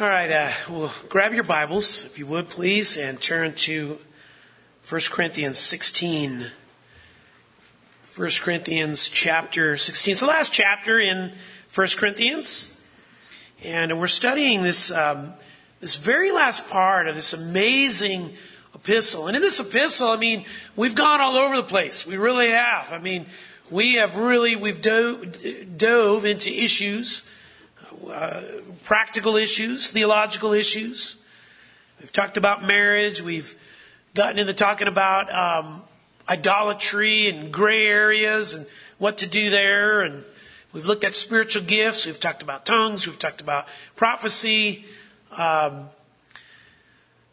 All right, uh, well, grab your Bibles, if you would, please, and turn to 1 Corinthians 16. 1 Corinthians chapter 16. It's the last chapter in 1 Corinthians. And we're studying this, um, this very last part of this amazing epistle. And in this epistle, I mean, we've gone all over the place. We really have. I mean, we have really, we've dove, dove into issues uh, practical issues, theological issues. We've talked about marriage. We've gotten into talking about um, idolatry and gray areas and what to do there. And we've looked at spiritual gifts. We've talked about tongues. We've talked about prophecy. Um,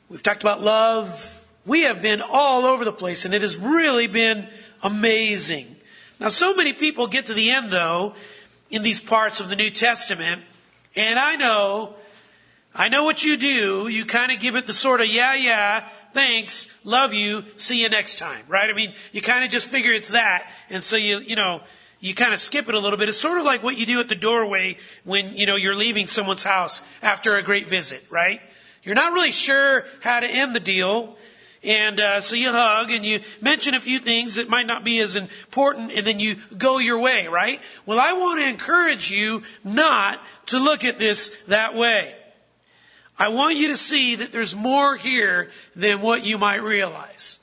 we've talked about love. We have been all over the place, and it has really been amazing. Now, so many people get to the end, though, in these parts of the New Testament, and I know, I know what you do. You kind of give it the sort of, yeah, yeah, thanks, love you, see you next time, right? I mean, you kind of just figure it's that. And so you, you know, you kind of skip it a little bit. It's sort of like what you do at the doorway when, you know, you're leaving someone's house after a great visit, right? You're not really sure how to end the deal. And uh, so you hug and you mention a few things that might not be as important, and then you go your way, right? Well, I want to encourage you not to look at this that way. I want you to see that there's more here than what you might realize.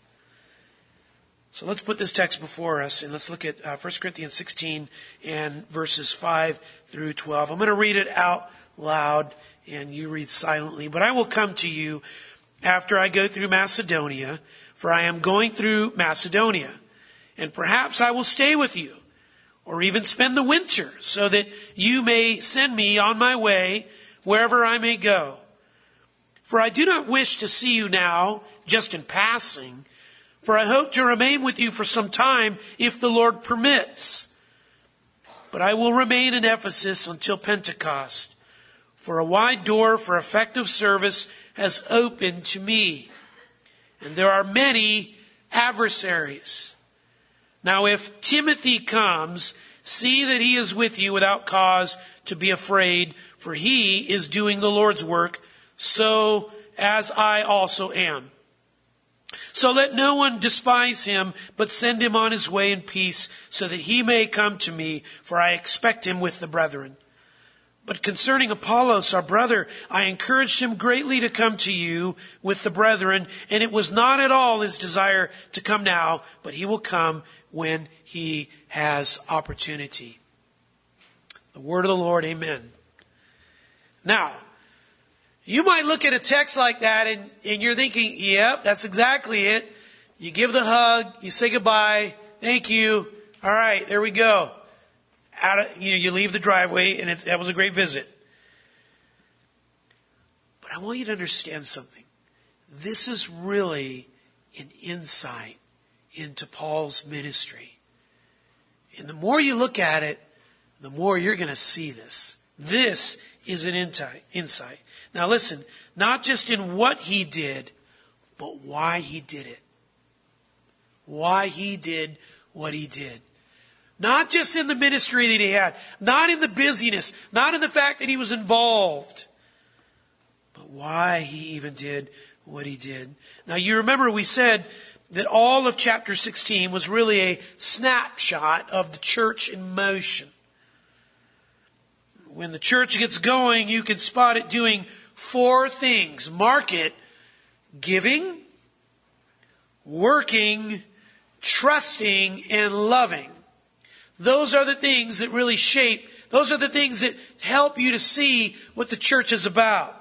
So let's put this text before us and let's look at uh, 1 Corinthians 16 and verses 5 through 12. I'm going to read it out loud and you read silently, but I will come to you after I go through Macedonia, for I am going through Macedonia. And perhaps I will stay with you, or even spend the winter, so that you may send me on my way wherever I may go. For I do not wish to see you now, just in passing, for I hope to remain with you for some time, if the Lord permits. But I will remain in Ephesus until Pentecost, for a wide door for effective service has opened to me. And there are many adversaries. Now, if Timothy comes, see that he is with you without cause to be afraid, for he is doing the Lord's work, so as I also am. So let no one despise him, but send him on his way in peace, so that he may come to me, for I expect him with the brethren. But concerning Apollos, our brother, I encouraged him greatly to come to you with the brethren, and it was not at all his desire to come now, but he will come when he has opportunity. The word of the Lord, amen. Now, you might look at a text like that and, and you're thinking, yep, that's exactly it. You give the hug, you say goodbye, thank you, all right, there we go out of, you know, you leave the driveway and that was a great visit. But I want you to understand something. This is really an insight into Paul's ministry. And the more you look at it, the more you're going to see this. This is an insight. Now listen, not just in what he did, but why he did it. Why he did what he did. Not just in the ministry that he had, not in the busyness, not in the fact that he was involved, but why he even did what he did. Now you remember we said that all of chapter 16 was really a snapshot of the church in motion. When the church gets going, you can spot it doing four things. Mark it, giving, working, trusting, and loving. Those are the things that really shape, those are the things that help you to see what the church is about.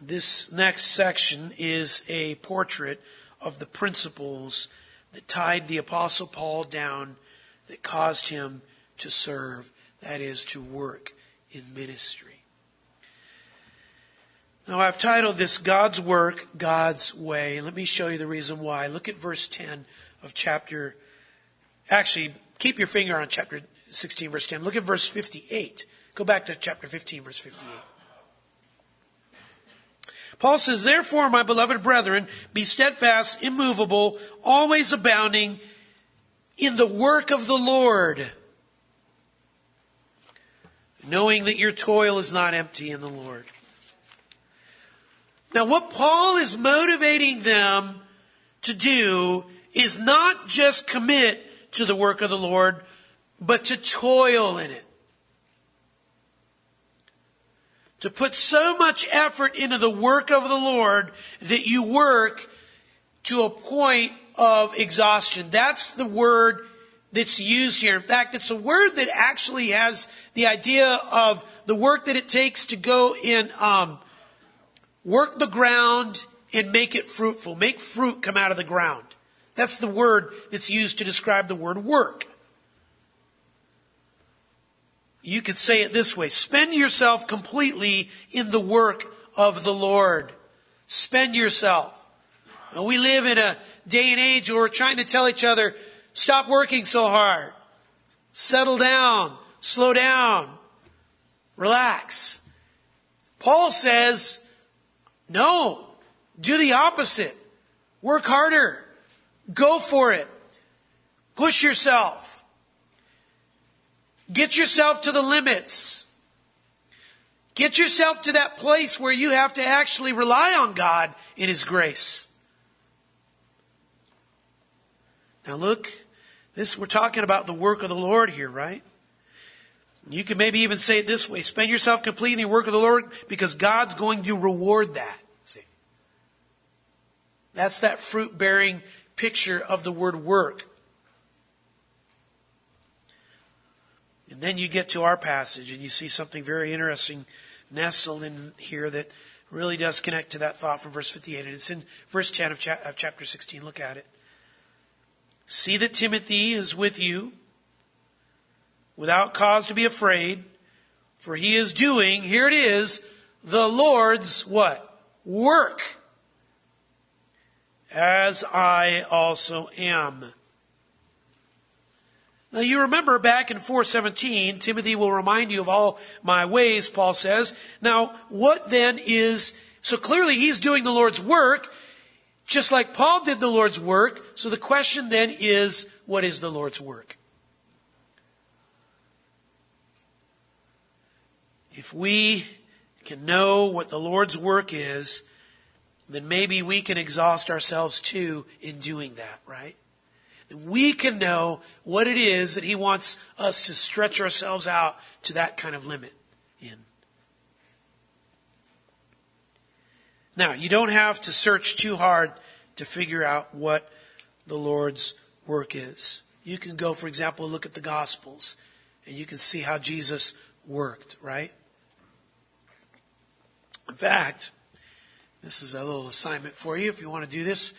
This next section is a portrait of the principles that tied the Apostle Paul down that caused him to serve, that is, to work in ministry. Now I've titled this God's Work, God's Way. Let me show you the reason why. Look at verse 10 of chapter, actually, keep your finger on chapter 16 verse 10. Look at verse 58. Go back to chapter 15 verse 58. Paul says, Therefore, my beloved brethren, be steadfast, immovable, always abounding in the work of the Lord knowing that your toil is not empty in the Lord. Now, what Paul is motivating them to do is not just commit to the work of the Lord, but to toil in it. To put so much effort into the work of the Lord that you work to a point of exhaustion. That's the word that's used here. In fact, it's a word that actually has the idea of the work that it takes to go in um, work the ground and make it fruitful, make fruit come out of the ground. That's the word that's used to describe the word work. You could say it this way spend yourself completely in the work of the Lord. Spend yourself. We live in a day and age where we're trying to tell each other, Stop working so hard. Settle down. Slow down. Relax. Paul says, no, do the opposite. Work harder. Go for it. Push yourself. Get yourself to the limits. Get yourself to that place where you have to actually rely on God in His grace. Now look, this, we're talking about the work of the Lord here, right? You can maybe even say it this way. Spend yourself completely in the work of the Lord because God's going to reward that. That's that fruit bearing picture of the word work. And then you get to our passage and you see something very interesting nestled in here that really does connect to that thought from verse 58. And it's in verse 10 of, chapter 16. Look at it. See that Timothy is with you without cause to be afraid, for he is doing, here it is, the Lord's what? Work. As I also am. Now you remember back in 417, Timothy will remind you of all my ways, Paul says. Now, what then is, so clearly he's doing the Lord's work, just like Paul did the Lord's work, so the question then is, what is the Lord's work? If we can know what the Lord's work is, then maybe we can exhaust ourselves too in doing that, right? We can know what it is that He wants us to stretch ourselves out to that kind of limit in. Now, you don't have to search too hard to figure out what the Lord's work is. You can go, for example, look at the Gospels and you can see how Jesus worked, right? In fact, this is a little assignment for you if you want to do this.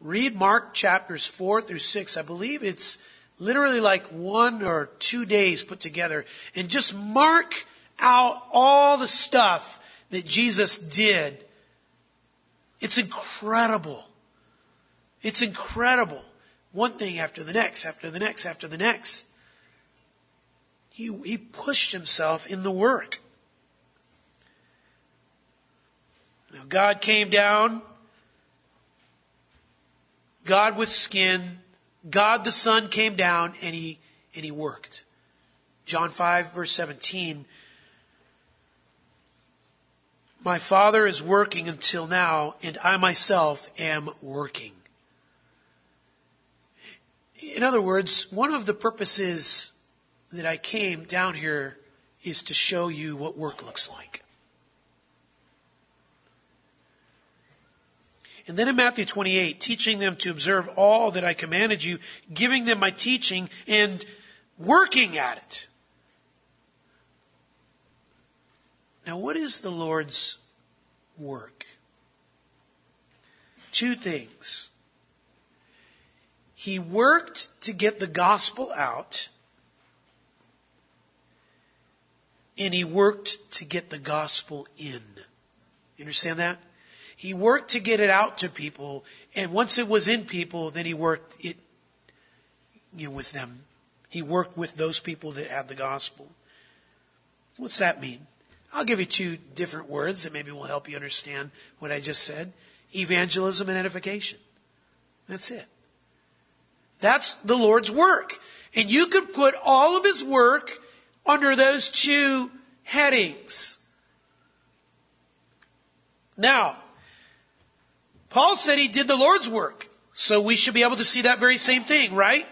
Read Mark chapters 4 through 6. I believe it's literally like one or two days put together and just mark out all the stuff that Jesus did it's incredible. It's incredible. One thing after the next, after the next, after the next. He, he pushed himself in the work. Now, God came down. God with skin. God the Son came down and he, and he worked. John 5 verse 17 my Father is working until now, and I myself am working. In other words, one of the purposes that I came down here is to show you what work looks like. And then in Matthew 28, teaching them to observe all that I commanded you, giving them my teaching and working at it. Now, what is the Lord's work? Two things. He worked to get the gospel out, and he worked to get the gospel in. You understand that? He worked to get it out to people, and once it was in people, then he worked it you know, with them. He worked with those people that had the gospel. What's that mean? I'll give you two different words that maybe will help you understand what I just said. Evangelism and edification. That's it. That's the Lord's work. And you could put all of His work under those two headings. Now, Paul said he did the Lord's work, so we should be able to see that very same thing, right?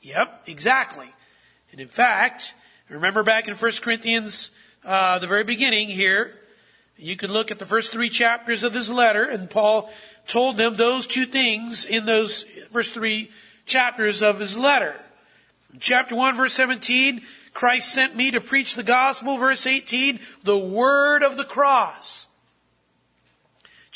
Yep, exactly. And in fact, remember back in 1 Corinthians, uh, the very beginning here, you can look at the first three chapters of this letter, and Paul told them those two things in those first three chapters of his letter. In chapter 1, verse 17, Christ sent me to preach the gospel. Verse 18, the word of the cross.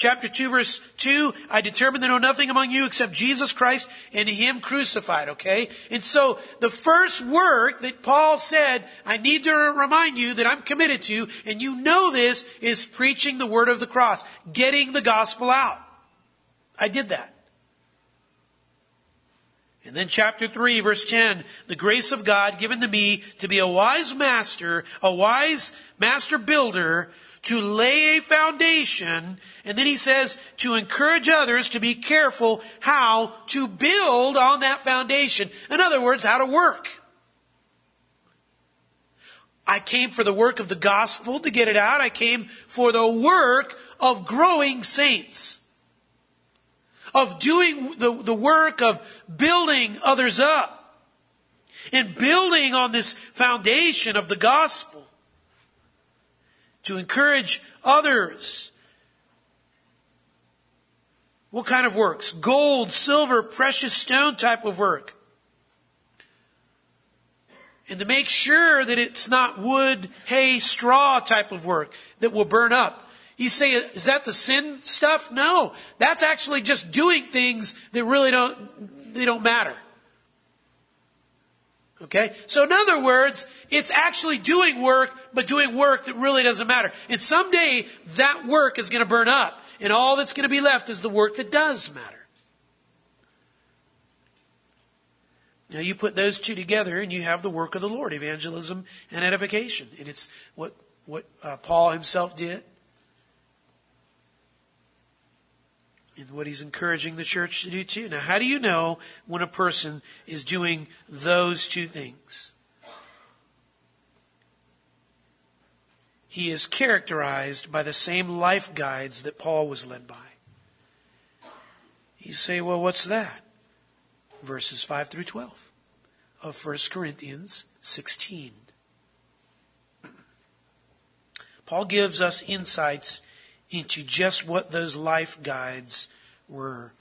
Chapter 2 verse 2, I determined to know nothing among you except Jesus Christ and Him crucified, okay? And so, the first work that Paul said, I need to remind you that I'm committed to, and you know this, is preaching the word of the cross. Getting the gospel out. I did that. And then chapter 3 verse 10, the grace of God given to me to be a wise master, a wise master builder, to lay a foundation, and then he says to encourage others to be careful how to build on that foundation. In other words, how to work. I came for the work of the gospel to get it out. I came for the work of growing saints. Of doing the, the work of building others up. And building on this foundation of the gospel to encourage others. What kind of works? Gold, silver, precious stone type of work. And to make sure that it's not wood, hay, straw type of work that will burn up. You say, is that the sin stuff? No. That's actually just doing things that really don't, they don't matter. Okay? So in other words, it's actually doing work, but doing work that really doesn't matter. And someday that work is going to burn up, and all that's going to be left is the work that does matter. Now you put those two together and you have the work of the Lord, evangelism and edification. And it's what, what uh, Paul himself did. And what he's encouraging the church to do too. Now, how do you know when a person is doing those two things? He is characterized by the same life guides that Paul was led by. You say, well, what's that? Verses 5 through 12 of 1 Corinthians 16. Paul gives us insights into just what those life guides were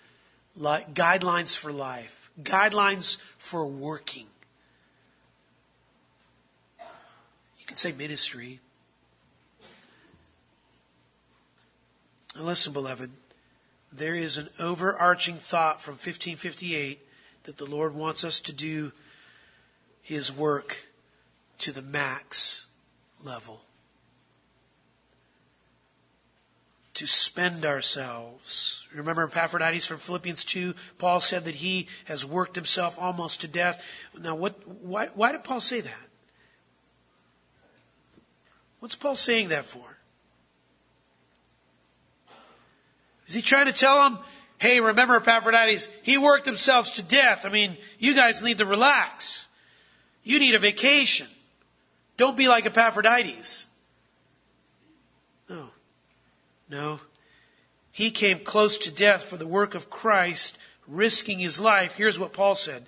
like guidelines for life, guidelines for working. You could say ministry. And listen, beloved, there is an overarching thought from 1558 that the Lord wants us to do His work to the max level. To spend ourselves. Remember Epaphroditus from Philippians 2? Paul said that he has worked himself almost to death. Now, what, why, why did Paul say that? What's Paul saying that for? Is he trying to tell them, hey, remember Epaphroditus, he worked himself to death. I mean, you guys need to relax. You need a vacation. Don't be like Epaphroditus. No. No. He came close to death for the work of Christ, risking his life. Here's what Paul said.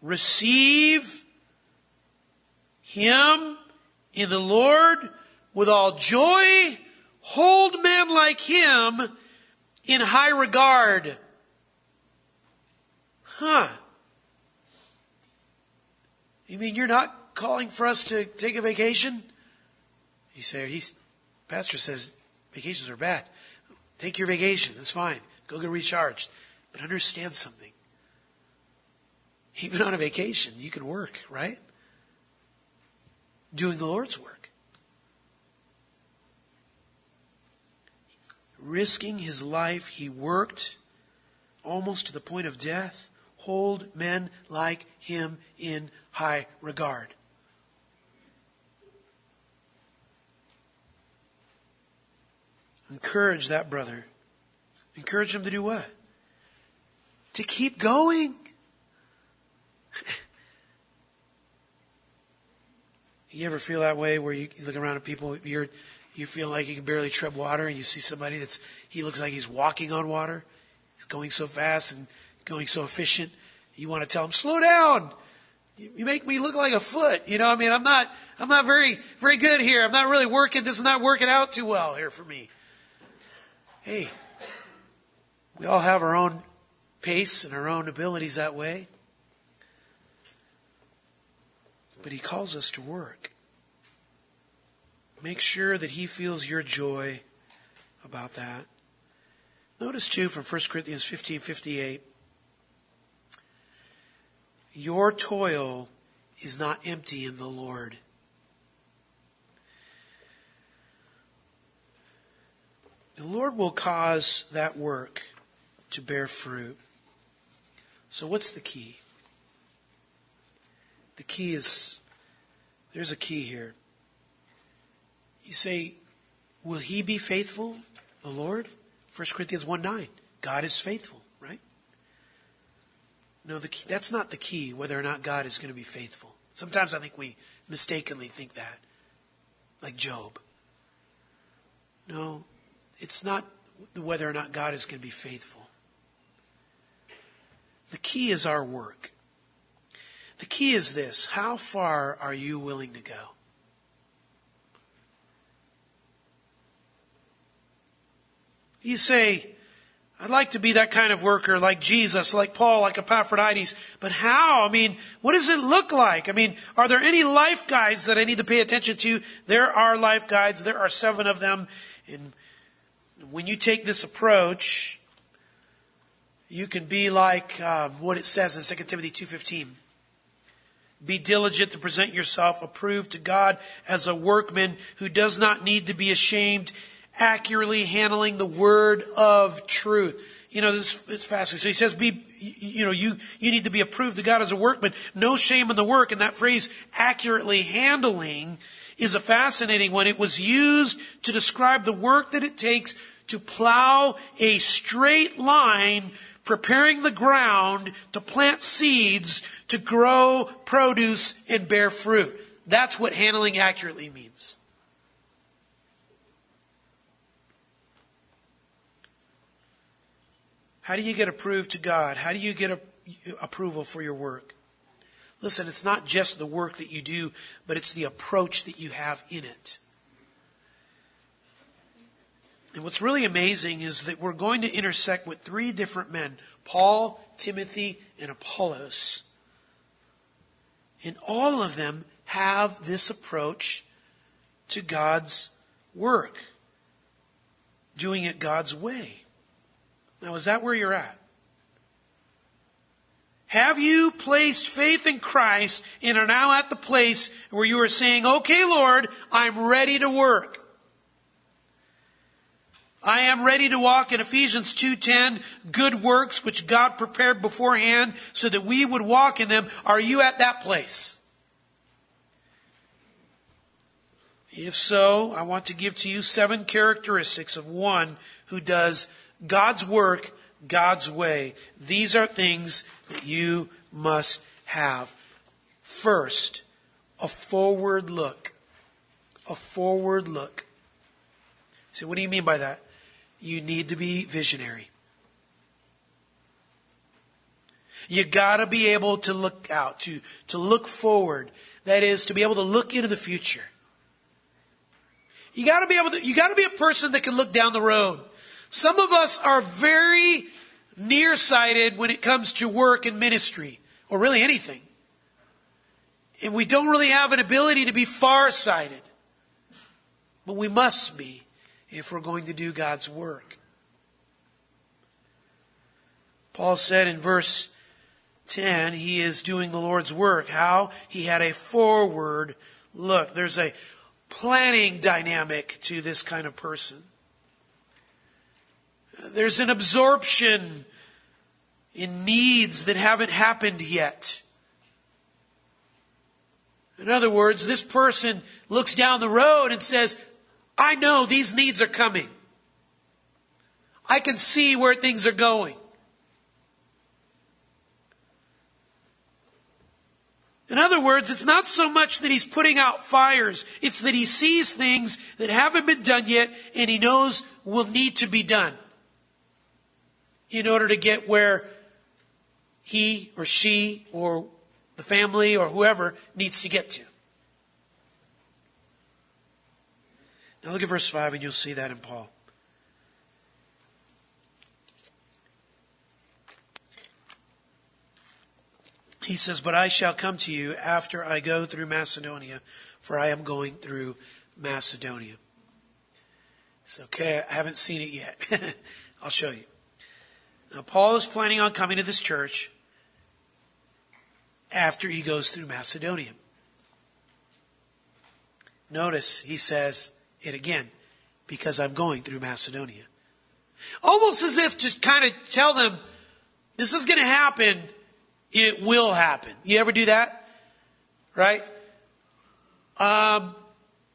Receive him in the Lord with all joy. Hold men like him in high regard. Huh. You mean you're not calling for us to take a vacation? He say, he's, pastor says, Vacations are bad. Take your vacation. That's fine. Go get recharged. But understand something. Even on a vacation, you can work, right? Doing the Lord's work. Risking his life, he worked almost to the point of death. Hold men like him in high regard. Encourage that brother. Encourage him to do what? To keep going. You ever feel that way where you, look around at people, you're, you feel like you can barely tread water, and you see somebody that's, he looks like he's walking on water. He's going so fast and going so efficient. You want to tell him, slow down. You make me look like a foot. You know, I mean, I'm not, I'm not very, very good here. I'm not really working. This is not working out too well here for me. Hey, we all have our own pace and our own abilities that way. But he calls us to work. Make sure that he feels your joy about that. Notice too from 1 Corinthians 15, 58. Your toil is not empty in the Lord. The Lord will cause that work to bear fruit. So, what's the key? The key is there's a key here. You say, Will he be faithful, the Lord? 1 Corinthians 1 9. God is faithful. Right? No, key, that's not the key, whether or not God is going to be faithful. Sometimes I think we mistakenly think that, like Job. No, it's not whether or not God is going to be faithful. The key is our work. The key is this how far are you willing to go? You say, I'd like to be that kind of worker like Jesus, like Paul, like Epaphroditus. But how? I mean, what does it look like? I mean, are there any life guides that I need to pay attention to? There are life guides. There are seven of them. And when you take this approach, you can be like uh, what it says in 2 Timothy 2.15. Be diligent to present yourself approved to God as a workman who does not need to be ashamed accurately handling the word of truth. You know, this is fascinating. So he says, be, you know, you, you need to be approved to God as a workman. No shame in the work. And that phrase, accurately handling, is a fascinating one. It was used to describe the work that it takes to plow a straight line, preparing the ground to plant seeds, to grow produce and bear fruit. That's what handling accurately means. How do you get approved to God? How do you get a, approval for your work? Listen, it's not just the work that you do, but it's the approach that you have in it. And what's really amazing is that we're going to intersect with three different men Paul, Timothy, and Apollos. And all of them have this approach to God's work, doing it God's way. Now, is that where you're at? Have you placed faith in Christ and are now at the place where you are saying, okay, Lord, I'm ready to work. I am ready to walk in Ephesians 2:10, good works which God prepared beforehand so that we would walk in them. Are you at that place? If so, I want to give to you seven characteristics of one who does God's work, God's way. These are things that you must have. First, a forward look. A forward look. So, what do you mean by that? You need to be visionary. You gotta be able to look out, to, to look forward. That is, to be able to look into the future. You gotta be able to, you gotta be a person that can look down the road. Some of us are very nearsighted when it comes to work and ministry, or really anything. And we don't really have an ability to be farsighted. But we must be if we're going to do God's work. Paul said in verse 10, he is doing the Lord's work. How? He had a forward look. There's a planning dynamic to this kind of person. There's an absorption in needs that haven't happened yet. In other words, this person looks down the road and says, I know these needs are coming. I can see where things are going. In other words, it's not so much that he's putting out fires, it's that he sees things that haven't been done yet and he knows will need to be done in order to get where he or she or the family or whoever needs to get to. Now look at verse 5 and you'll see that in Paul. He says, But I shall come to you after I go through Macedonia, for I am going through Macedonia. It's okay, I haven't seen it yet. I'll show you. Now, Paul is planning on coming to this church after he goes through Macedonia. Notice he says it again, because I'm going through Macedonia. Almost as if to kind of tell them, this is going to happen it will happen. You ever do that? Right? Um,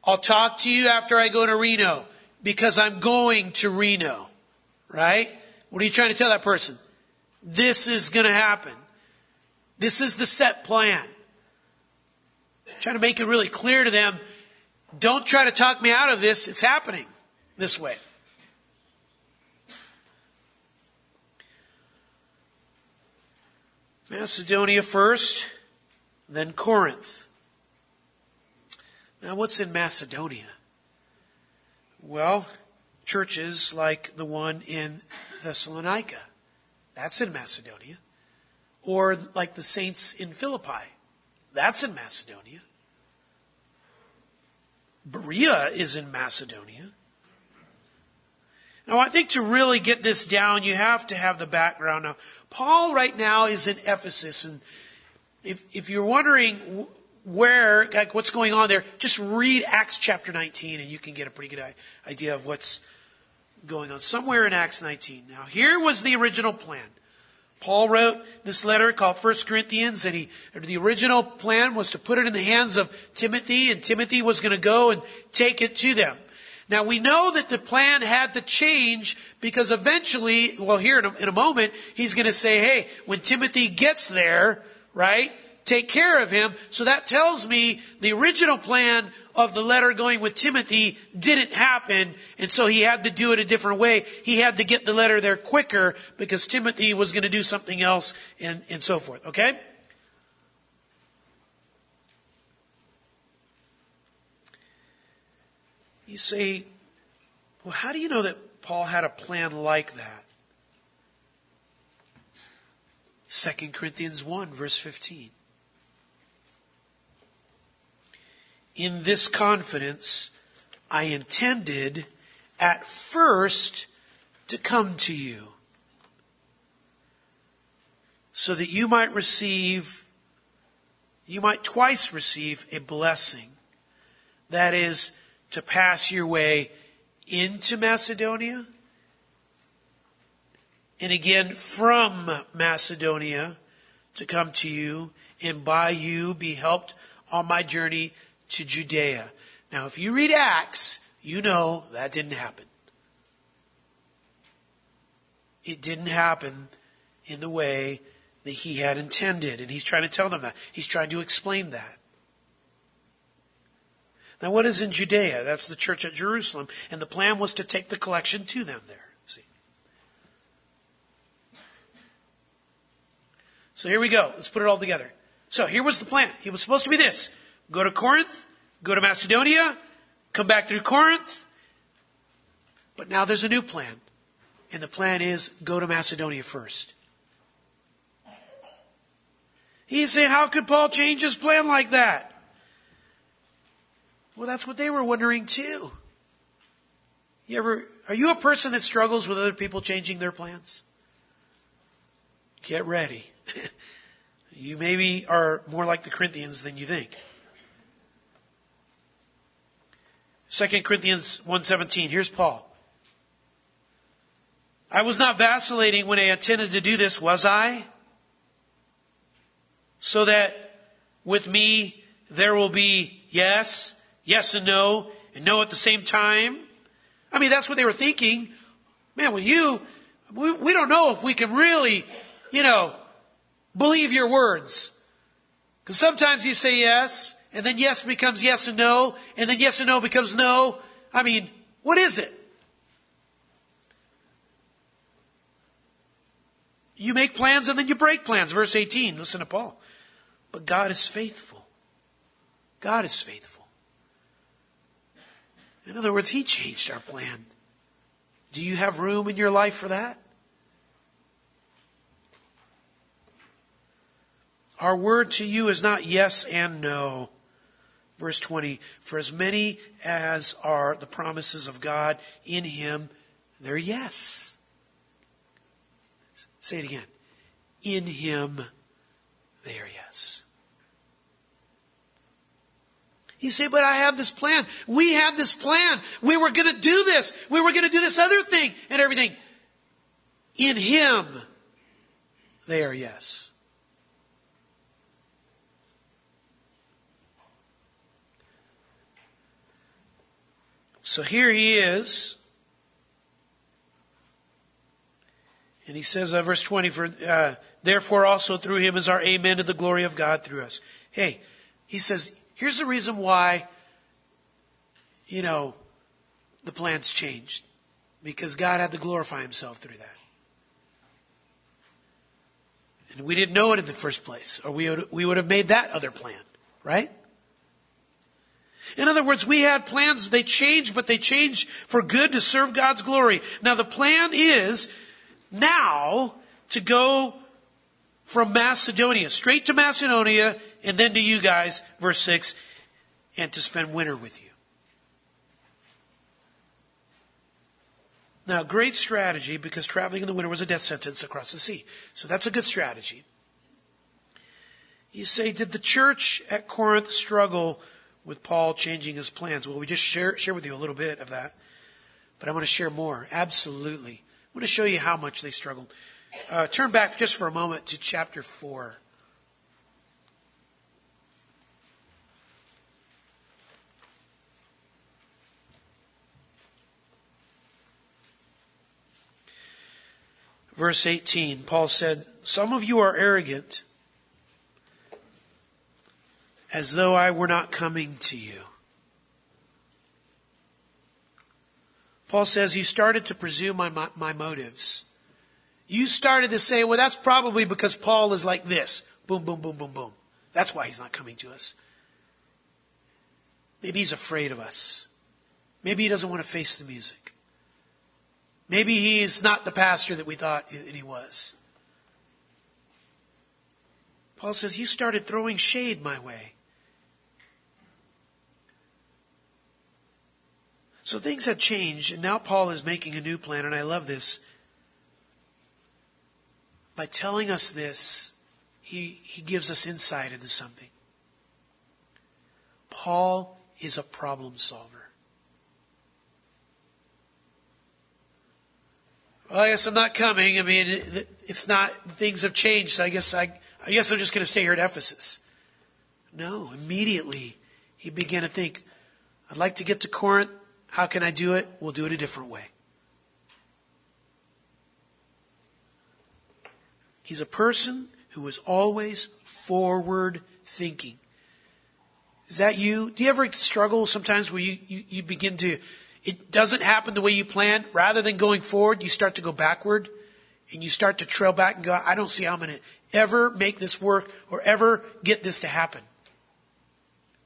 I'll talk to you after I go to Reno because I'm going to Reno. Right? What are you trying to tell that person? This is going to happen. This is the set plan. I'm trying to make it really clear to them. Don't try to talk me out of this. It's happening this way. Macedonia first, then Corinth. Now, what's in Macedonia? Well, churches like the one in Thessalonica. That's in Macedonia. Or like the saints in Philippi. That's in Macedonia. Berea is in Macedonia. Now, I think to really get this down, you have to have the background. Now, Paul right now is in Ephesus, and if, if you're wondering where, like what's going on there, just read Acts chapter 19 and you can get a pretty good idea of what's going on. Somewhere in Acts 19. Now, here was the original plan. Paul wrote this letter called 1 Corinthians, and he, the original plan was to put it in the hands of Timothy, and Timothy was going to go and take it to them. Now we know that the plan had to change because eventually, well here in a, in a moment, he's going to say, hey, when Timothy gets there, right, take care of him. So that tells me the original plan of the letter going with Timothy didn't happen, and so he had to do it a different way. He had to get the letter there quicker because Timothy was going to do something else and, and so forth. Okay? You say, well, how do you know that Paul had a plan like that? 2 Corinthians 1, verse 15. In this confidence, I intended at first to come to you so that you might receive, you might twice receive a blessing. That is, to pass your way into Macedonia and again from Macedonia to come to you and by you be helped on my journey to Judea. Now, if you read Acts, you know that didn't happen. It didn't happen in the way that he had intended. And he's trying to tell them that. He's trying to explain that. Now, what is in Judea? That's the church at Jerusalem. And the plan was to take the collection to them there. See? So here we go. Let's put it all together. So here was the plan. It was supposed to be this. Go to Corinth, go to Macedonia, come back through Corinth. But now there's a new plan. And the plan is go to Macedonia first. He's saying, how could Paul change his plan like that? Well, that's what they were wondering too. You ever, are you a person that struggles with other people changing their plans? Get ready. you maybe are more like the Corinthians than you think. 2 Corinthians 1:17 here's Paul I was not vacillating when I intended to do this was I so that with me there will be yes yes and no, and no at the same time. I mean, that's what they were thinking. Man, with you, we, we don't know if we can really, you know, believe your words. Because sometimes you say yes, and then yes becomes yes and no, and then yes and no becomes no. I mean, what is it? You make plans and then you break plans. Verse 18, listen to Paul. But God is faithful. God is faithful. In other words, He changed our plan. Do you have room in your life for that? Our word to you is not yes and no. Verse 20, for as many as are the promises of God in Him, they're yes. Say it again. In Him, they are yes. You say, but I have this plan. We had this plan. We were going to do this. We were going to do this other thing and everything. In Him, they are yes. So here he is. And he says, uh, verse 20, for, uh, therefore also through him is our amen to the glory of God through us. Hey, he says, here's the reason why, you know, the plans changed. Because God had to glorify himself through that. And we didn't know it in the first place, or we would, we would have made that other plan, right? In other words, we had plans, they changed, but they changed for good to serve God's glory. Now the plan is now to go from Macedonia, straight to Macedonia, and then to you guys, verse 6, and to spend winter with you. Now, great strategy because traveling in the winter was a death sentence across the sea. So that's a good strategy. You say, did the church at Corinth struggle with Paul changing his plans. Well, we just share, share with you a little bit of that, but I want to share more. Absolutely. I want to show you how much they struggled. Uh, turn back just for a moment to chapter 4. Verse 18, Paul said, Some of you are arrogant as though I were not coming to you. Paul says, You started to presume my, my, my, motives. You started to say, Well, that's probably because Paul is like this. Boom, boom, boom, boom, boom. That's why he's not coming to us. Maybe he's afraid of us. Maybe he doesn't want to face the music. Maybe he's not the pastor that we thought he was. Paul says, You started throwing shade my way. So things had changed, and now Paul is making a new plan, and I love this. By telling us this, he, he gives us insight into something. Paul is a problem solver. Well, I guess I'm not coming. I mean, it, it's not, things have changed, so I guess I, I guess I'm just going to stay here at Ephesus. No, immediately he began to think, I'd like to get to Corinth. How can I do it? We'll do it a different way. He's a person who is always forward thinking. Is that you? Do you ever struggle sometimes where you, you, you, begin to, it doesn't happen the way you planned? Rather than going forward, you start to go backward and you start to trail back and go, I don't see how I'm going to ever make this work or ever get this to happen.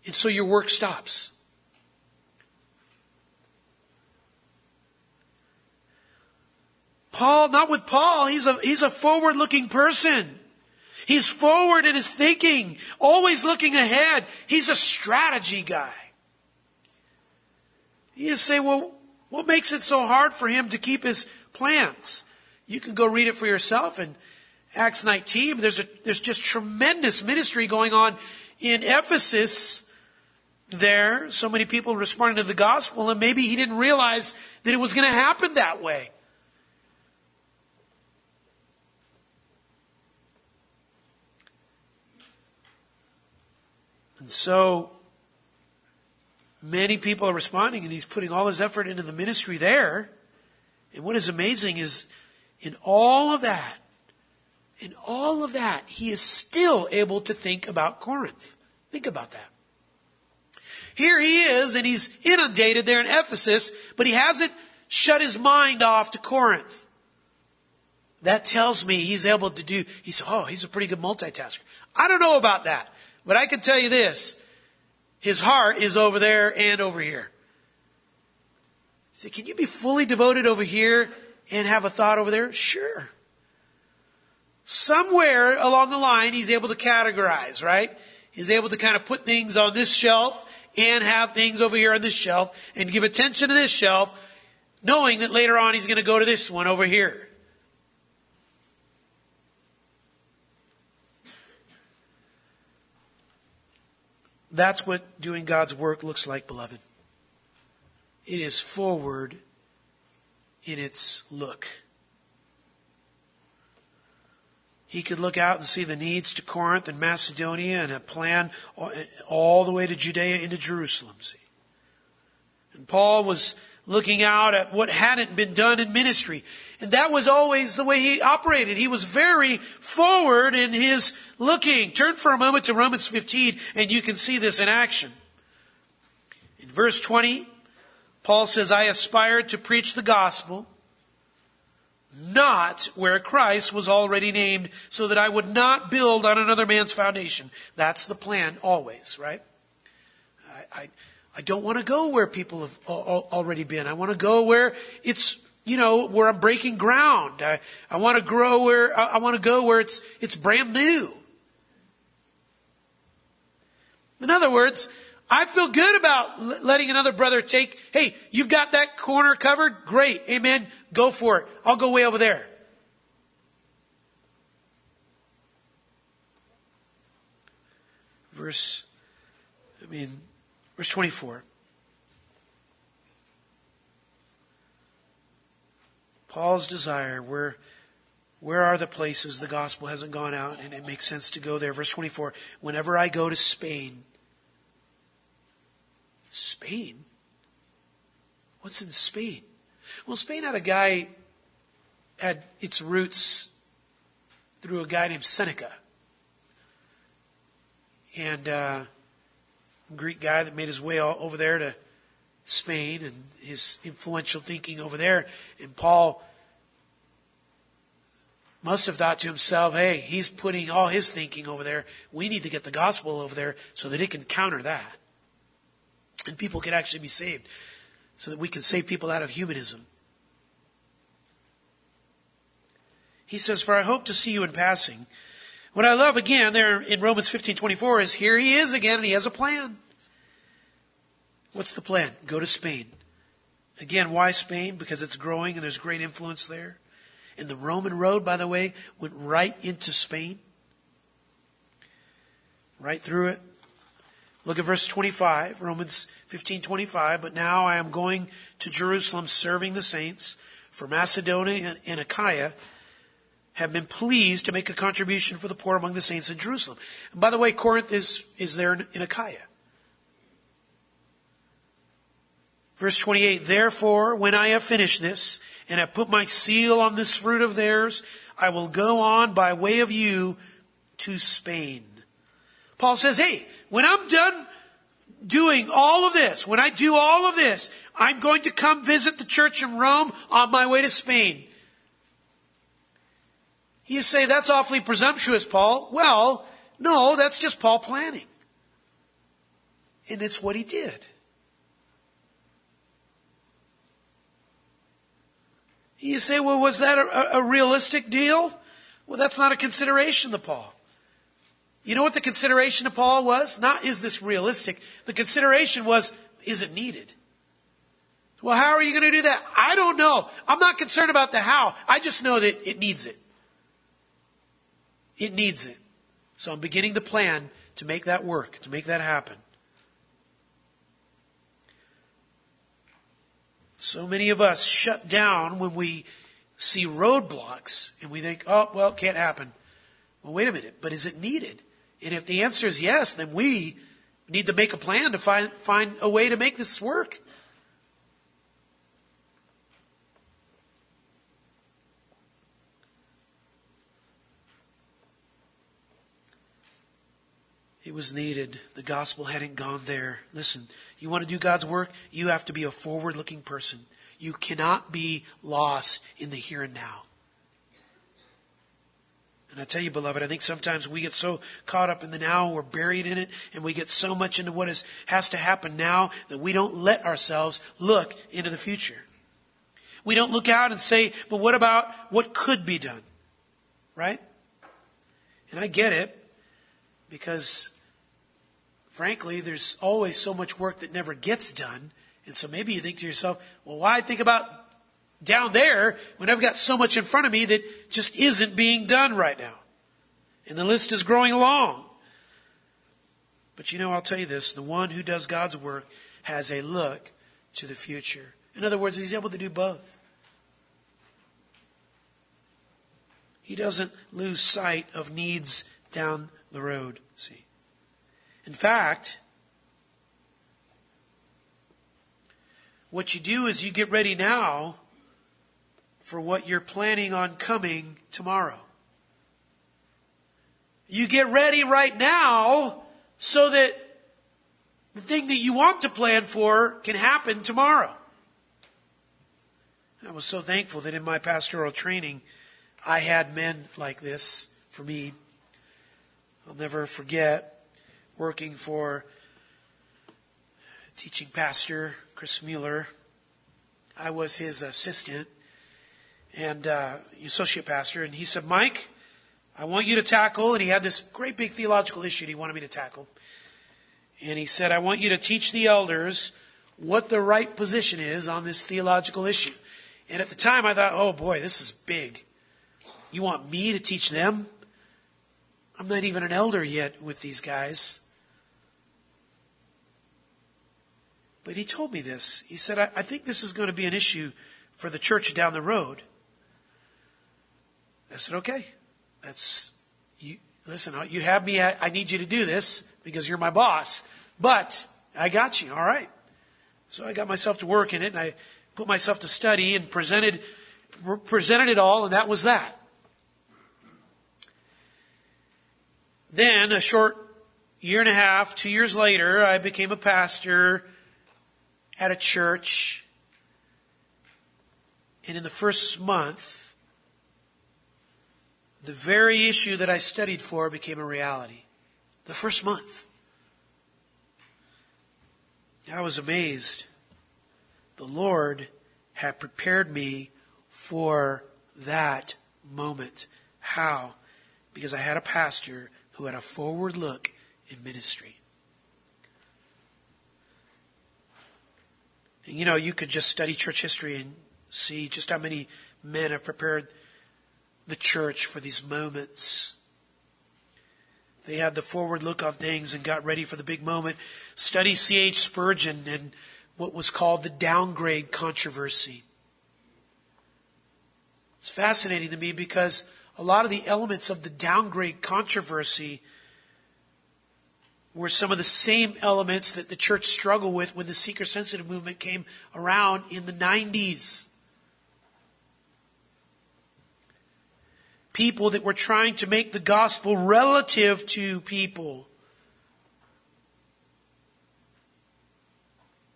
And so your work stops. Paul, not with Paul, he's a, he's a forward looking person. He's forward in his thinking, always looking ahead. He's a strategy guy. You say, well, what makes it so hard for him to keep his plans? You can go read it for yourself in Acts 19. There's a, there's just tremendous ministry going on in Ephesus there. So many people responding to the gospel and maybe he didn't realize that it was going to happen that way. And so many people are responding, and he's putting all his effort into the ministry there. And what is amazing is in all of that, in all of that, he is still able to think about Corinth. Think about that. Here he is, and he's inundated there in Ephesus, but he hasn't shut his mind off to Corinth. That tells me he's able to do, he's, oh, he's a pretty good multitasker. I don't know about that, but I can tell you this. His heart is over there and over here. See, can you be fully devoted over here and have a thought over there? Sure. Somewhere along the line, he's able to categorize, right? He's able to kind of put things on this shelf and have things over here on this shelf and give attention to this shelf, knowing that later on he's going to go to this one over here. That's what doing God's work looks like, beloved. It is forward in its look. He could look out and see the needs to Corinth and Macedonia and a plan all the way to Judea into Jerusalem. See? And Paul was looking out at what hadn't been done in ministry. And that was always the way he operated. He was very forward in his looking. Turn for a moment to Romans 15 and you can see this in action. In verse 20, Paul says, I aspired to preach the gospel not where Christ was already named, so that I would not build on another man's foundation. That's the plan always, right? I, I, I don't want to go where people have already been. I want to go where it's, you know, where I'm breaking ground. I, I want to grow where, I want to go where it's, it's brand new. In other words, I feel good about letting another brother take, hey, you've got that corner covered? Great. Amen. Go for it. I'll go way over there. Verse, I mean, verse 24. Paul's desire, where, where are the places the gospel hasn't gone out and it makes sense to go there? Verse 24. Whenever I go to Spain, Spain? What's in Spain? Well, Spain had a guy, had its roots through a guy named Seneca. And, uh, Greek guy that made his way all over there to Spain and his influential thinking over there. And Paul must have thought to himself, hey, he's putting all his thinking over there. We need to get the gospel over there so that it can counter that and people can actually be saved so that we can save people out of humanism. He says, For I hope to see you in passing. What I love again there in Romans 15 24 is here he is again and he has a plan. What's the plan? Go to Spain. Again, why Spain? Because it's growing and there's great influence there. And the Roman road, by the way, went right into Spain. Right through it. Look at verse 25, Romans 15, 25. But now I am going to Jerusalem serving the saints, for Macedonia and Achaia have been pleased to make a contribution for the poor among the saints in Jerusalem. And by the way, Corinth is, is there in, in Achaia. Verse 28, therefore, when I have finished this, and have put my seal on this fruit of theirs, I will go on by way of you to Spain. Paul says, hey, when I'm done doing all of this, when I do all of this, I'm going to come visit the church in Rome on my way to Spain. You say, that's awfully presumptuous, Paul. Well, no, that's just Paul planning. And it's what he did. You say, well, was that a, a realistic deal? Well, that's not a consideration to Paul. You know what the consideration of Paul was? Not is this realistic. The consideration was, is it needed? Well, how are you going to do that? I don't know. I'm not concerned about the how. I just know that it needs it. It needs it. So I'm beginning to plan to make that work, to make that happen. So many of us shut down when we see roadblocks and we think, oh, well, it can't happen. Well, wait a minute, but is it needed? And if the answer is yes, then we need to make a plan to find, find a way to make this work. It was needed. The gospel hadn't gone there. Listen, you want to do God's work? You have to be a forward looking person. You cannot be lost in the here and now. And I tell you, beloved, I think sometimes we get so caught up in the now, we're buried in it, and we get so much into what is, has to happen now that we don't let ourselves look into the future. We don't look out and say, but what about what could be done? Right? And I get it, because frankly, there's always so much work that never gets done. And so maybe you think to yourself, well, why think about down there when I've got so much in front of me that just isn't being done right now. And the list is growing long. But you know, I'll tell you this, the one who does God's work has a look to the future. In other words, he's able to do both. He doesn't lose sight of needs down the road, see. In fact, what you do is you get ready now for what you're planning on coming tomorrow. You get ready right now so that the thing that you want to plan for can happen tomorrow. I was so thankful that in my pastoral training, I had men like this for me. I'll never forget working for teaching pastor Chris Mueller. I was his assistant and uh, associate pastor, and he said, Mike, I want you to tackle, and he had this great big theological issue he wanted me to tackle. And he said, I want you to teach the elders what the right position is on this theological issue. And at the time I thought, oh boy, this is big. You want me to teach them? I'm not even an elder yet with these guys. But he told me this. He said, I, I think this is going to be an issue for the church down the road. I said, okay, that's, you, listen, uh, you have me, I, I need you to do this because you're my boss, but I got you, all right. So I got myself to work in it and I put myself to study and presented, presented it all and that was that. Then a short year and a half, two years later, I became a pastor at a church. And in the first month, the very issue that I studied for became a reality. The first month. I was amazed. The Lord had prepared me for that moment. How? Because I had a pastor who had a forward look in ministry. And you know, you could just study church history and see just how many men have prepared the church for these moments. They had the forward look on things and got ready for the big moment. Study C.H. Spurgeon and what was called the downgrade controversy. It's fascinating to me because a lot of the elements of the downgrade controversy were some of the same elements that the church struggled with when the seeker sensitive movement came around in the 90s. people that were trying to make the gospel relative to people.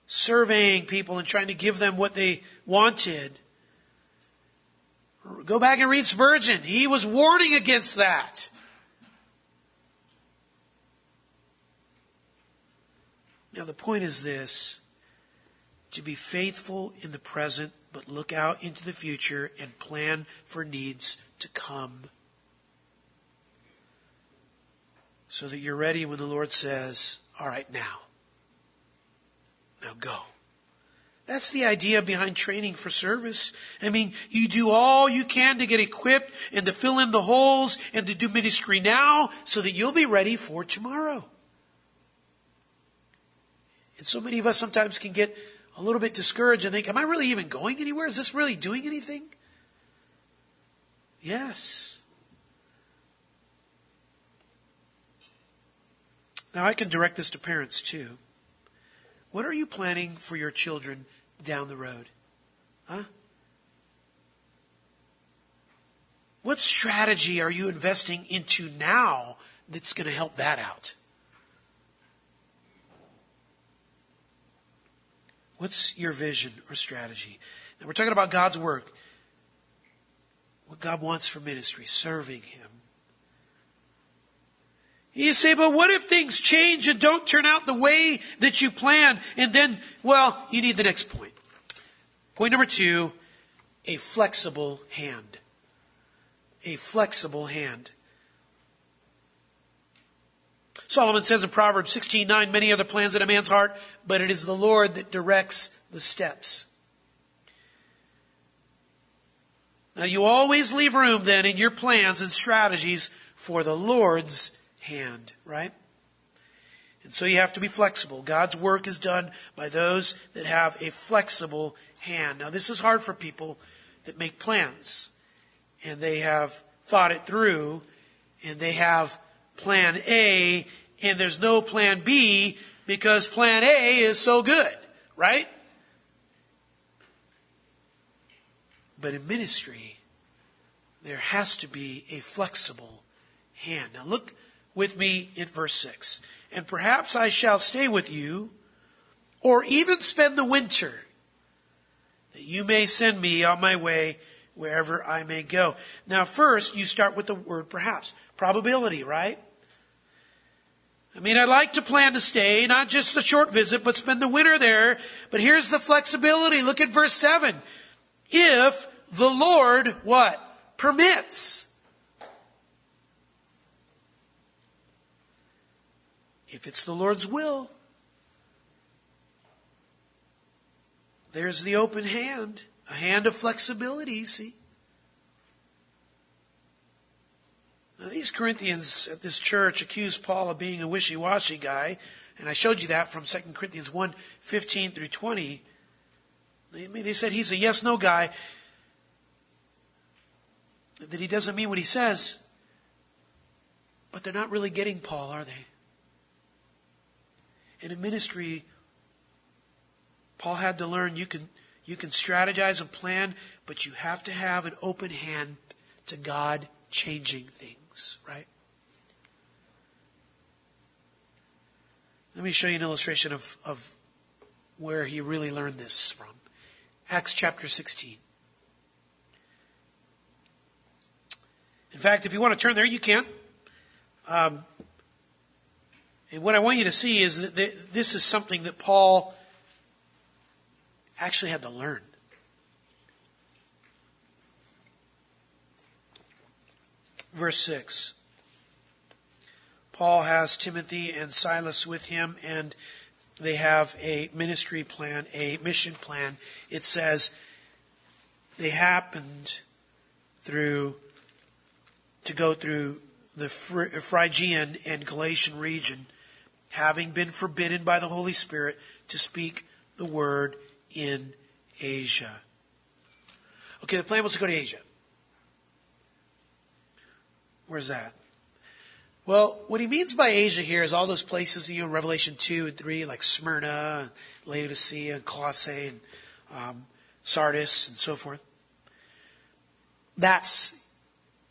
Surveying people and trying to give them what they wanted. Go back and read Spurgeon. He was warning against that. Now, the point is this to be faithful in the present but look out into the future and plan for needs to come. So that you're ready when the Lord says, All right, now. Now go. That's the idea behind training for service. I mean, you do all you can to get equipped and to fill in the holes and to do ministry now so that you'll be ready for tomorrow. And so many of us sometimes can get a little bit discouraged and think, am I really even going anywhere? Is this really doing anything? Yes. Now I can direct this to parents too. What are you planning for your children down the road? Huh? What strategy are you investing into now that's going to help that out? What's your vision or strategy? Now we're talking about God's work. What God wants for ministry, serving Him. You say, but what if things change and don't turn out the way that you plan? And then, well, you need the next point. Point number two, a flexible hand. A flexible hand. Solomon says in Proverbs 16:9, many are the plans in a man's heart, but it is the Lord that directs the steps. Now you always leave room then in your plans and strategies for the Lord's hand, right? And so you have to be flexible. God's work is done by those that have a flexible hand. Now this is hard for people that make plans and they have thought it through and they have plan A and there's no plan B because plan A is so good, right? But in ministry, there has to be a flexible hand. Now look with me in verse 6. And perhaps I shall stay with you, or even spend the winter, that you may send me on my way wherever I may go. Now first, you start with the word perhaps. Probability, right? I mean, I'd like to plan to stay, not just a short visit, but spend the winter there. But here's the flexibility. Look at verse 7. If the Lord, what? Permits. If it's the Lord's will, there's the open hand, a hand of flexibility, see? Now, these Corinthians at this church accused Paul of being a wishy-washy guy, and I showed you that from 2 Corinthians 1, 15 through 20. They, they said he's a yes-no guy, that he doesn't mean what he says, but they're not really getting Paul, are they? In a ministry, Paul had to learn you can, you can strategize and plan, but you have to have an open hand to God changing things, right? Let me show you an illustration of, of where he really learned this from. Acts chapter 16. In fact, if you want to turn there, you can. Um, and what I want you to see is that this is something that Paul actually had to learn. Verse 6. Paul has Timothy and Silas with him, and they have a ministry plan, a mission plan. It says they happened through to go through the Phrygian and Galatian region having been forbidden by the Holy Spirit to speak the word in Asia. Okay, the plan was to go to Asia. Where's that? Well, what he means by Asia here is all those places, you know, Revelation 2 and 3, like Smyrna, and Laodicea, and Colossae, and um, Sardis, and so forth. That's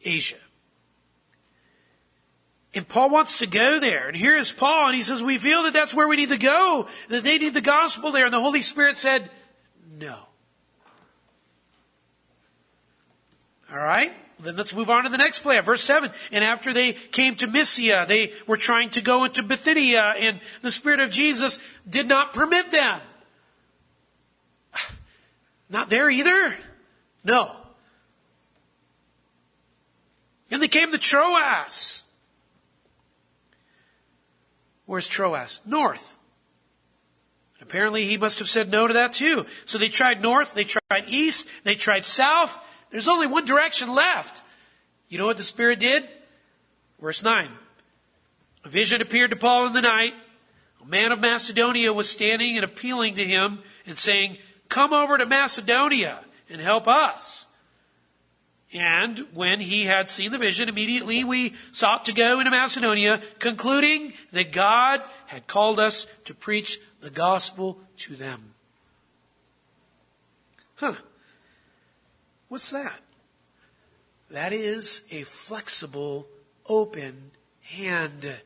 Asia. And Paul wants to go there. And here is Paul, and he says, We feel that that's where we need to go, that they need the gospel there. And the Holy Spirit said, No. All right? Then let's move on to the next plan. Verse 7. And after they came to Mysia, they were trying to go into Bithynia, and the Spirit of Jesus did not permit them. Not there either? No. And they came to Troas. Where's Troas? North. Apparently he must have said no to that too. So they tried north, they tried east, they tried south. There's only one direction left. You know what the Spirit did? Verse 9. A vision appeared to Paul in the night. A man of Macedonia was standing and appealing to him and saying, Come over to Macedonia and help us. And when he had seen the vision, immediately we sought to go into Macedonia, concluding that God had called us to preach the gospel to them. Huh. What's that? That is a flexible, open hand.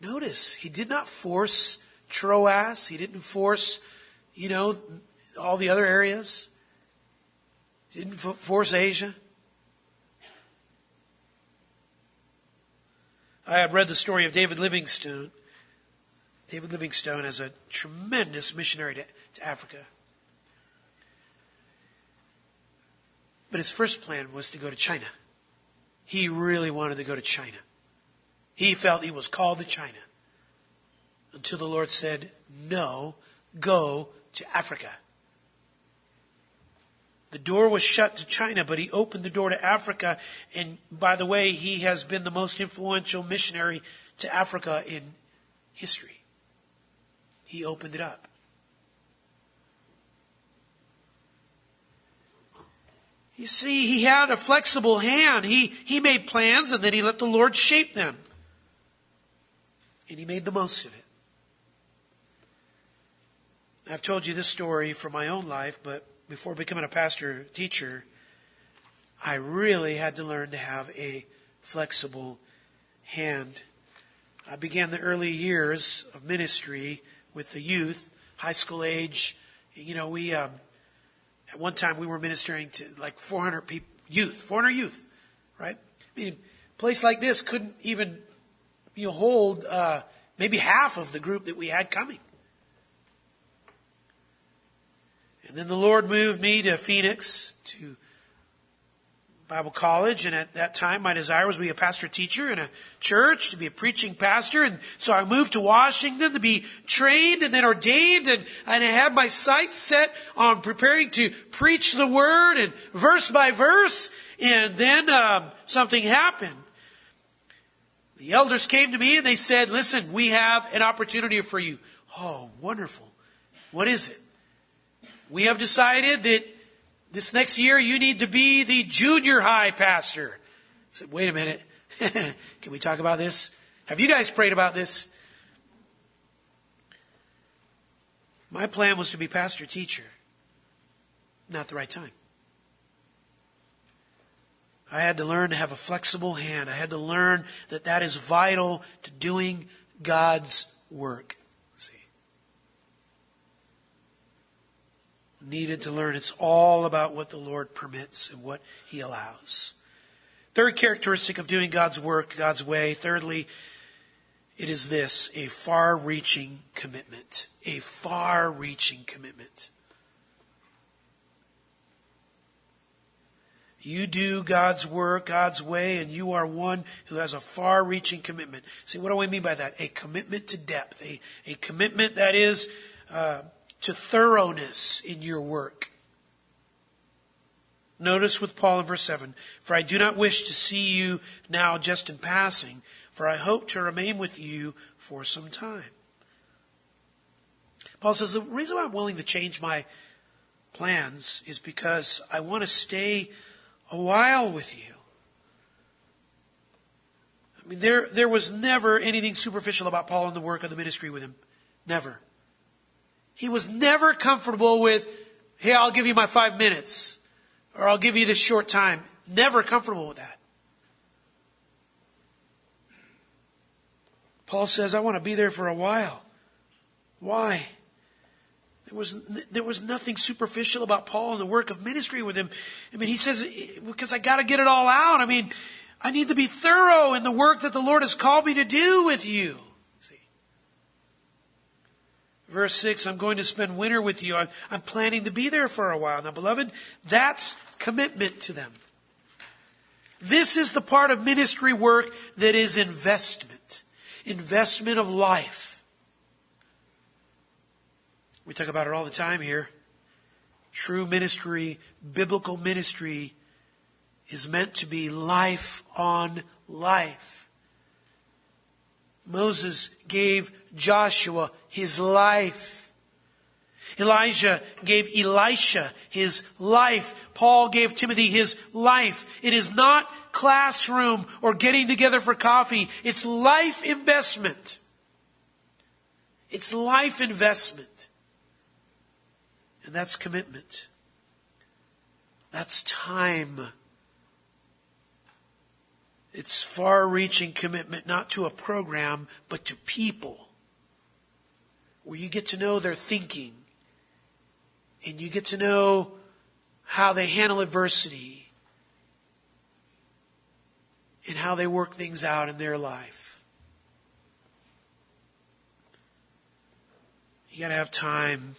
Notice, he did not force Troas. He didn't force, you know, all the other areas. He Didn't force Asia. I had read the story of David Livingstone. David Livingstone as a tremendous missionary to, to Africa. But his first plan was to go to China. He really wanted to go to China. He felt he was called to China. Until the Lord said, no, go to Africa. The door was shut to China, but he opened the door to Africa. And by the way, he has been the most influential missionary to Africa in history. He opened it up. You see, he had a flexible hand. He, he made plans and then he let the Lord shape them. And he made the most of it. I've told you this story from my own life, but before becoming a pastor teacher, I really had to learn to have a flexible hand. I began the early years of ministry with the youth, high school age. You know, we, um, at one time we were ministering to like 400 people, youth, 400 youth, right? I mean, a place like this couldn't even, you know, hold, uh, maybe half of the group that we had coming. And then the Lord moved me to Phoenix to Bible college. And at that time, my desire was to be a pastor teacher in a church, to be a preaching pastor. And so I moved to Washington to be trained and then ordained. And, and I had my sights set on preparing to preach the word and verse by verse. And then um, something happened. The elders came to me and they said, listen, we have an opportunity for you. Oh, wonderful. What is it? We have decided that this next year you need to be the junior high pastor. I said, wait a minute. Can we talk about this? Have you guys prayed about this? My plan was to be pastor teacher. Not the right time. I had to learn to have a flexible hand. I had to learn that that is vital to doing God's work. Needed to learn. It's all about what the Lord permits and what He allows. Third characteristic of doing God's work, God's way. Thirdly, it is this, a far reaching commitment. A far reaching commitment. You do God's work, God's way, and you are one who has a far reaching commitment. See, what do I mean by that? A commitment to depth. A, a commitment that is, uh, to thoroughness in your work. Notice with Paul in verse 7 For I do not wish to see you now just in passing, for I hope to remain with you for some time. Paul says the reason why I'm willing to change my plans is because I want to stay a while with you. I mean, there, there was never anything superficial about Paul and the work of the ministry with him. Never. He was never comfortable with, hey, I'll give you my five minutes, or I'll give you this short time. Never comfortable with that. Paul says, I want to be there for a while. Why? There was, there was nothing superficial about Paul and the work of ministry with him. I mean, he says, because I got to get it all out. I mean, I need to be thorough in the work that the Lord has called me to do with you. Verse 6, I'm going to spend winter with you. I'm, I'm planning to be there for a while. Now, beloved, that's commitment to them. This is the part of ministry work that is investment. Investment of life. We talk about it all the time here. True ministry, biblical ministry is meant to be life on life. Moses gave Joshua his life. Elijah gave Elisha his life. Paul gave Timothy his life. It is not classroom or getting together for coffee. It's life investment. It's life investment. And that's commitment. That's time. It's far reaching commitment not to a program, but to people where you get to know their thinking and you get to know how they handle adversity and how they work things out in their life. You got to have time.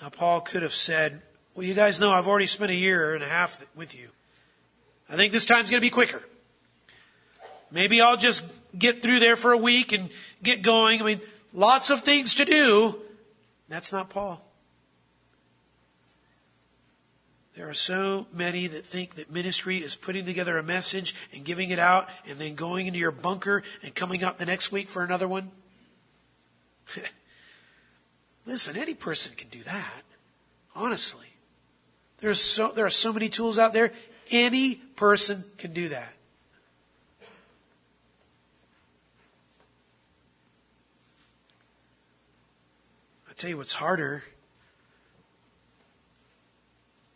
Now, Paul could have said, Well, you guys know I've already spent a year and a half with you. I think this time's going to be quicker. Maybe I'll just get through there for a week and get going. I mean, lots of things to do. That's not Paul. There are so many that think that ministry is putting together a message and giving it out and then going into your bunker and coming out the next week for another one. Listen, any person can do that. Honestly. There's so, there are so many tools out there. Any person can do that. Tell you what's harder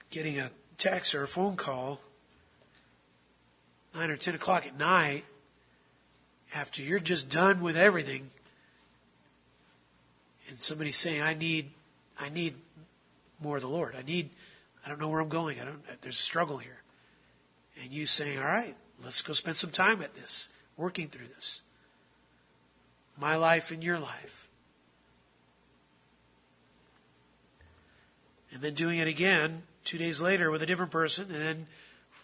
getting a text or a phone call nine or ten o'clock at night after you're just done with everything and somebody's saying i need i need more of the lord i need i don't know where i'm going i don't there's a struggle here and you saying, all right, let's go spend some time at this, working through this. My life and your life. And then doing it again two days later with a different person, and then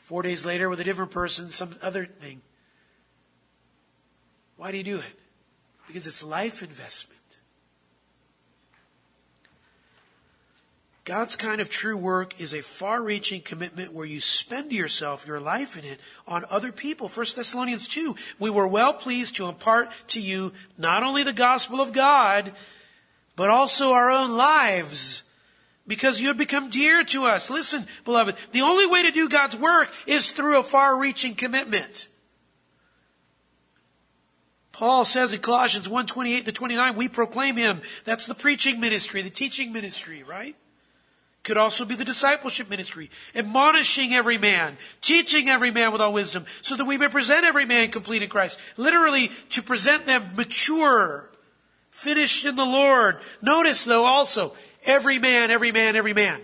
four days later with a different person, some other thing. Why do you do it? Because it's life investment. God's kind of true work is a far reaching commitment where you spend yourself, your life in it, on other people. 1 Thessalonians 2. We were well pleased to impart to you not only the gospel of God, but also our own lives. Because you have become dear to us. Listen, beloved, the only way to do God's work is through a far reaching commitment. Paul says in Colossians 1 28 to 29, we proclaim him. That's the preaching ministry, the teaching ministry, right? Could also be the discipleship ministry, admonishing every man, teaching every man with all wisdom, so that we may present every man complete in Christ. Literally, to present them mature, finished in the Lord. Notice though also, every man, every man, every man.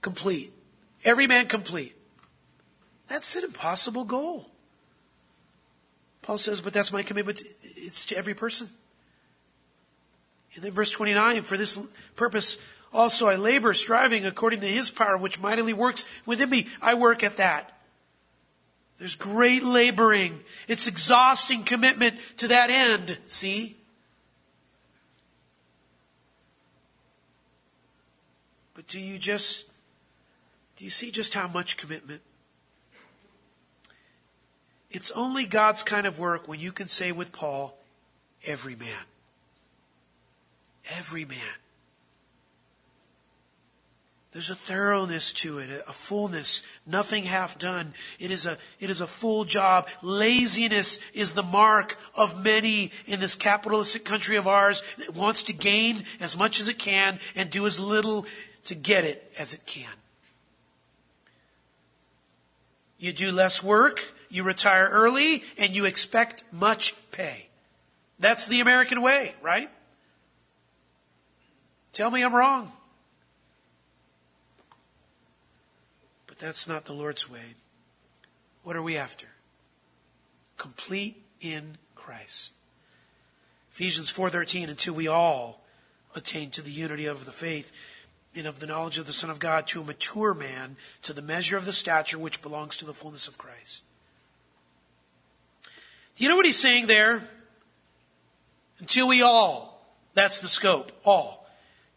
Complete. Every man complete. That's an impossible goal. Paul says, but that's my commitment. It's to every person. And then verse 29, for this purpose also I labor, striving according to his power, which mightily works within me. I work at that. There's great laboring. It's exhausting commitment to that end. See? But do you just, do you see just how much commitment? It's only God's kind of work when you can say with Paul, every man. Every man. There's a thoroughness to it, a fullness, nothing half done. It is a, it is a full job. Laziness is the mark of many in this capitalistic country of ours that wants to gain as much as it can and do as little to get it as it can. You do less work, you retire early, and you expect much pay. That's the American way, right? Tell me I'm wrong. But that's not the Lord's way. What are we after? Complete in Christ. Ephesians 4:13 until we all attain to the unity of the faith and of the knowledge of the Son of God to a mature man to the measure of the stature which belongs to the fullness of Christ. Do you know what he's saying there? Until we all. That's the scope. All.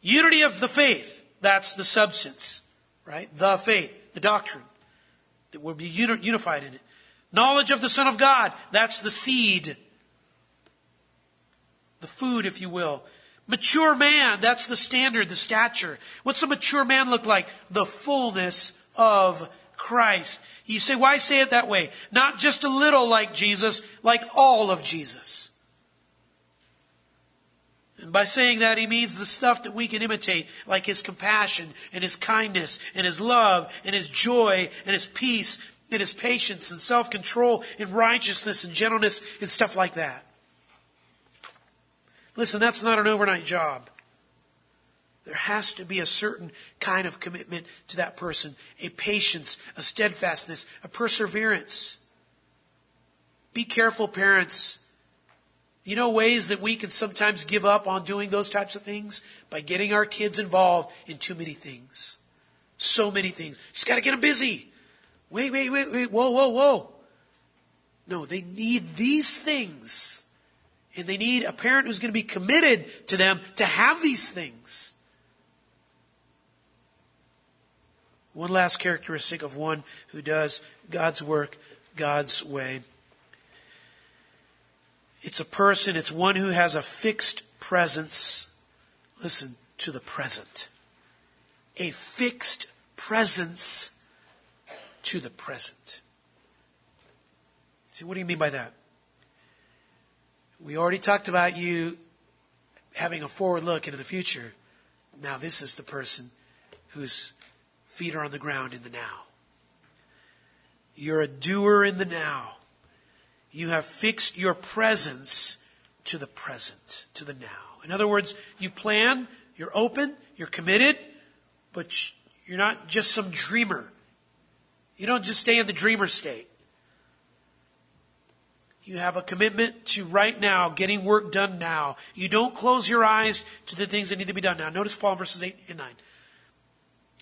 Unity of the faith, that's the substance, right? The faith, the doctrine, that we'll be unified in it. Knowledge of the Son of God, that's the seed, the food, if you will. Mature man, that's the standard, the stature. What's a mature man look like? The fullness of Christ. You say, why say it that way? Not just a little like Jesus, like all of Jesus. And by saying that, he means the stuff that we can imitate, like his compassion and his kindness and his love and his joy and his peace and his patience and self-control and righteousness and gentleness and stuff like that. Listen, that's not an overnight job. There has to be a certain kind of commitment to that person, a patience, a steadfastness, a perseverance. Be careful, parents. You know ways that we can sometimes give up on doing those types of things? By getting our kids involved in too many things. So many things. Just gotta get them busy. Wait, wait, wait, wait, whoa, whoa, whoa. No, they need these things. And they need a parent who's going to be committed to them to have these things. One last characteristic of one who does God's work God's way. It's a person, it's one who has a fixed presence. Listen to the present. A fixed presence to the present. See, what do you mean by that? We already talked about you having a forward look into the future. Now, this is the person whose feet are on the ground in the now. You're a doer in the now. You have fixed your presence to the present, to the now. In other words, you plan, you're open, you're committed, but you're not just some dreamer. You don't just stay in the dreamer state. You have a commitment to right now, getting work done now. You don't close your eyes to the things that need to be done now. Notice Paul verses 8 and 9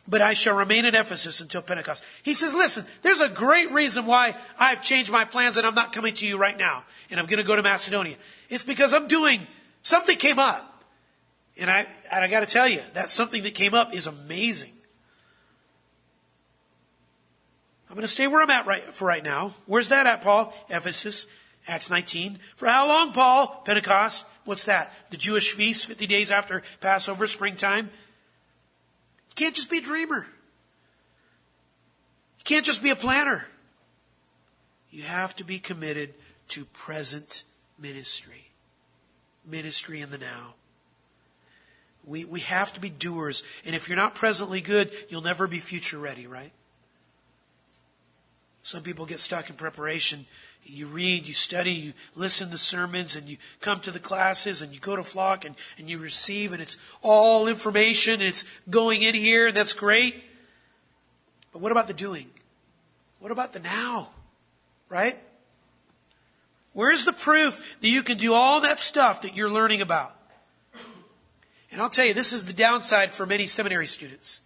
but I shall remain in Ephesus until Pentecost. He says, listen, there's a great reason why I've changed my plans and I'm not coming to you right now. And I'm going to go to Macedonia. It's because I'm doing, something came up. And I, and I got to tell you, that something that came up is amazing. I'm going to stay where I'm at right, for right now. Where's that at, Paul? Ephesus, Acts 19. For how long, Paul? Pentecost. What's that? The Jewish feast, 50 days after Passover, springtime. You can't just be a dreamer. You can't just be a planner. You have to be committed to present ministry. Ministry in the now. We, we have to be doers. And if you're not presently good, you'll never be future ready, right? Some people get stuck in preparation you read, you study, you listen to sermons, and you come to the classes, and you go to flock, and, and you receive, and it's all information, and it's going in here, and that's great. But what about the doing? What about the now? Right? Where's the proof that you can do all that stuff that you're learning about? And I'll tell you, this is the downside for many seminary students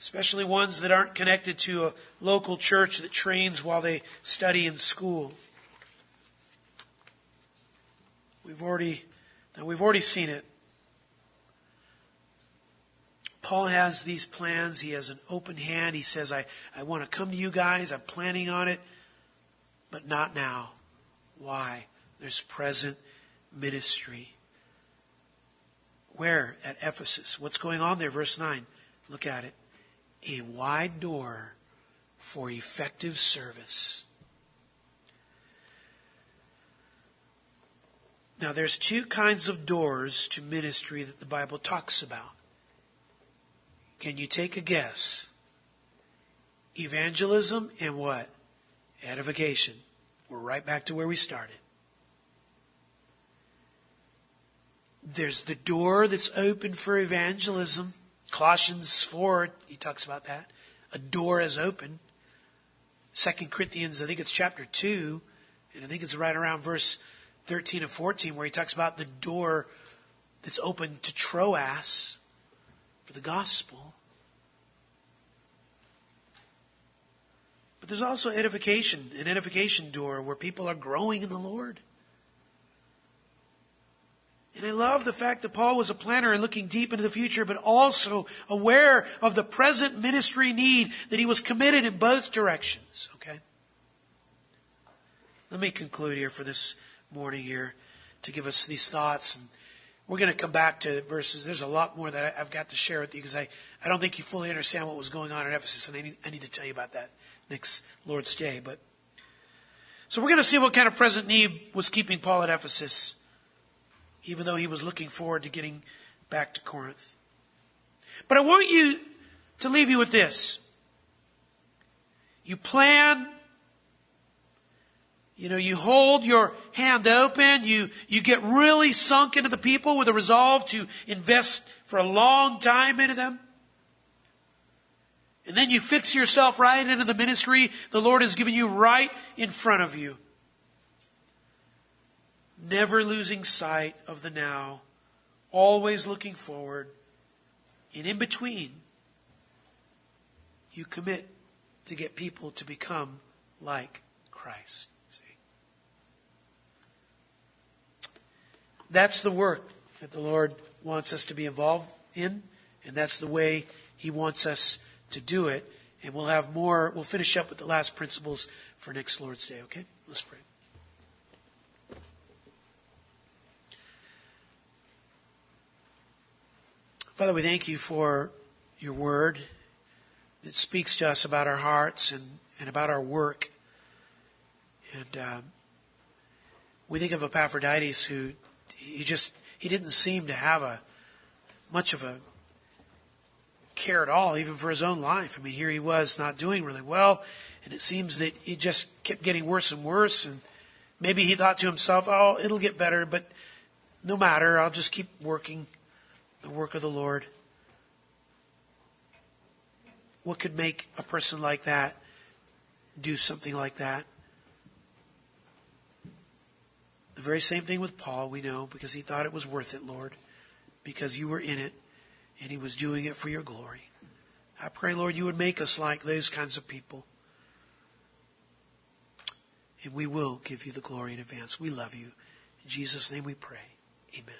especially ones that aren't connected to a local church that trains while they study in school. We've already, now we've already seen it. Paul has these plans. He has an open hand. He says, I, I want to come to you guys. I'm planning on it, but not now. Why? There's present ministry. Where? At Ephesus. What's going on there? Verse 9. Look at it a wide door for effective service. Now, there's two kinds of doors to ministry that the Bible talks about. Can you take a guess? Evangelism and what? Edification. We're right back to where we started. There's the door that's open for evangelism. Colossians 4, he talks about that. A door is open. Second Corinthians, I think it's chapter 2, and I think it's right around verse 13 and 14 where he talks about the door that's open to Troas for the gospel. But there's also edification, an edification door where people are growing in the Lord. And I love the fact that Paul was a planner and looking deep into the future, but also aware of the present ministry need that he was committed in both directions. Okay? Let me conclude here for this morning here to give us these thoughts. And we're going to come back to verses. There's a lot more that I've got to share with you because I, I don't think you fully understand what was going on at Ephesus, and I need, I need to tell you about that next Lord's Day. But so we're going to see what kind of present need was keeping Paul at Ephesus even though he was looking forward to getting back to Corinth. But I want you to leave you with this. You plan, you know, you hold your hand open, you, you get really sunk into the people with a resolve to invest for a long time into them. And then you fix yourself right into the ministry the Lord has given you right in front of you. Never losing sight of the now, always looking forward. And in between, you commit to get people to become like Christ. See? That's the work that the Lord wants us to be involved in, and that's the way He wants us to do it. And we'll have more, we'll finish up with the last principles for next Lord's Day, okay? Let's pray. Father, we thank you for your word that speaks to us about our hearts and, and about our work. And um, we think of Epaphroditus who he just he didn't seem to have a much of a care at all, even for his own life. I mean, here he was not doing really well, and it seems that he just kept getting worse and worse. And maybe he thought to himself, "Oh, it'll get better," but no matter, I'll just keep working the work of the Lord. What could make a person like that do something like that? The very same thing with Paul, we know, because he thought it was worth it, Lord, because you were in it and he was doing it for your glory. I pray, Lord, you would make us like those kinds of people. And we will give you the glory in advance. We love you. In Jesus' name we pray. Amen.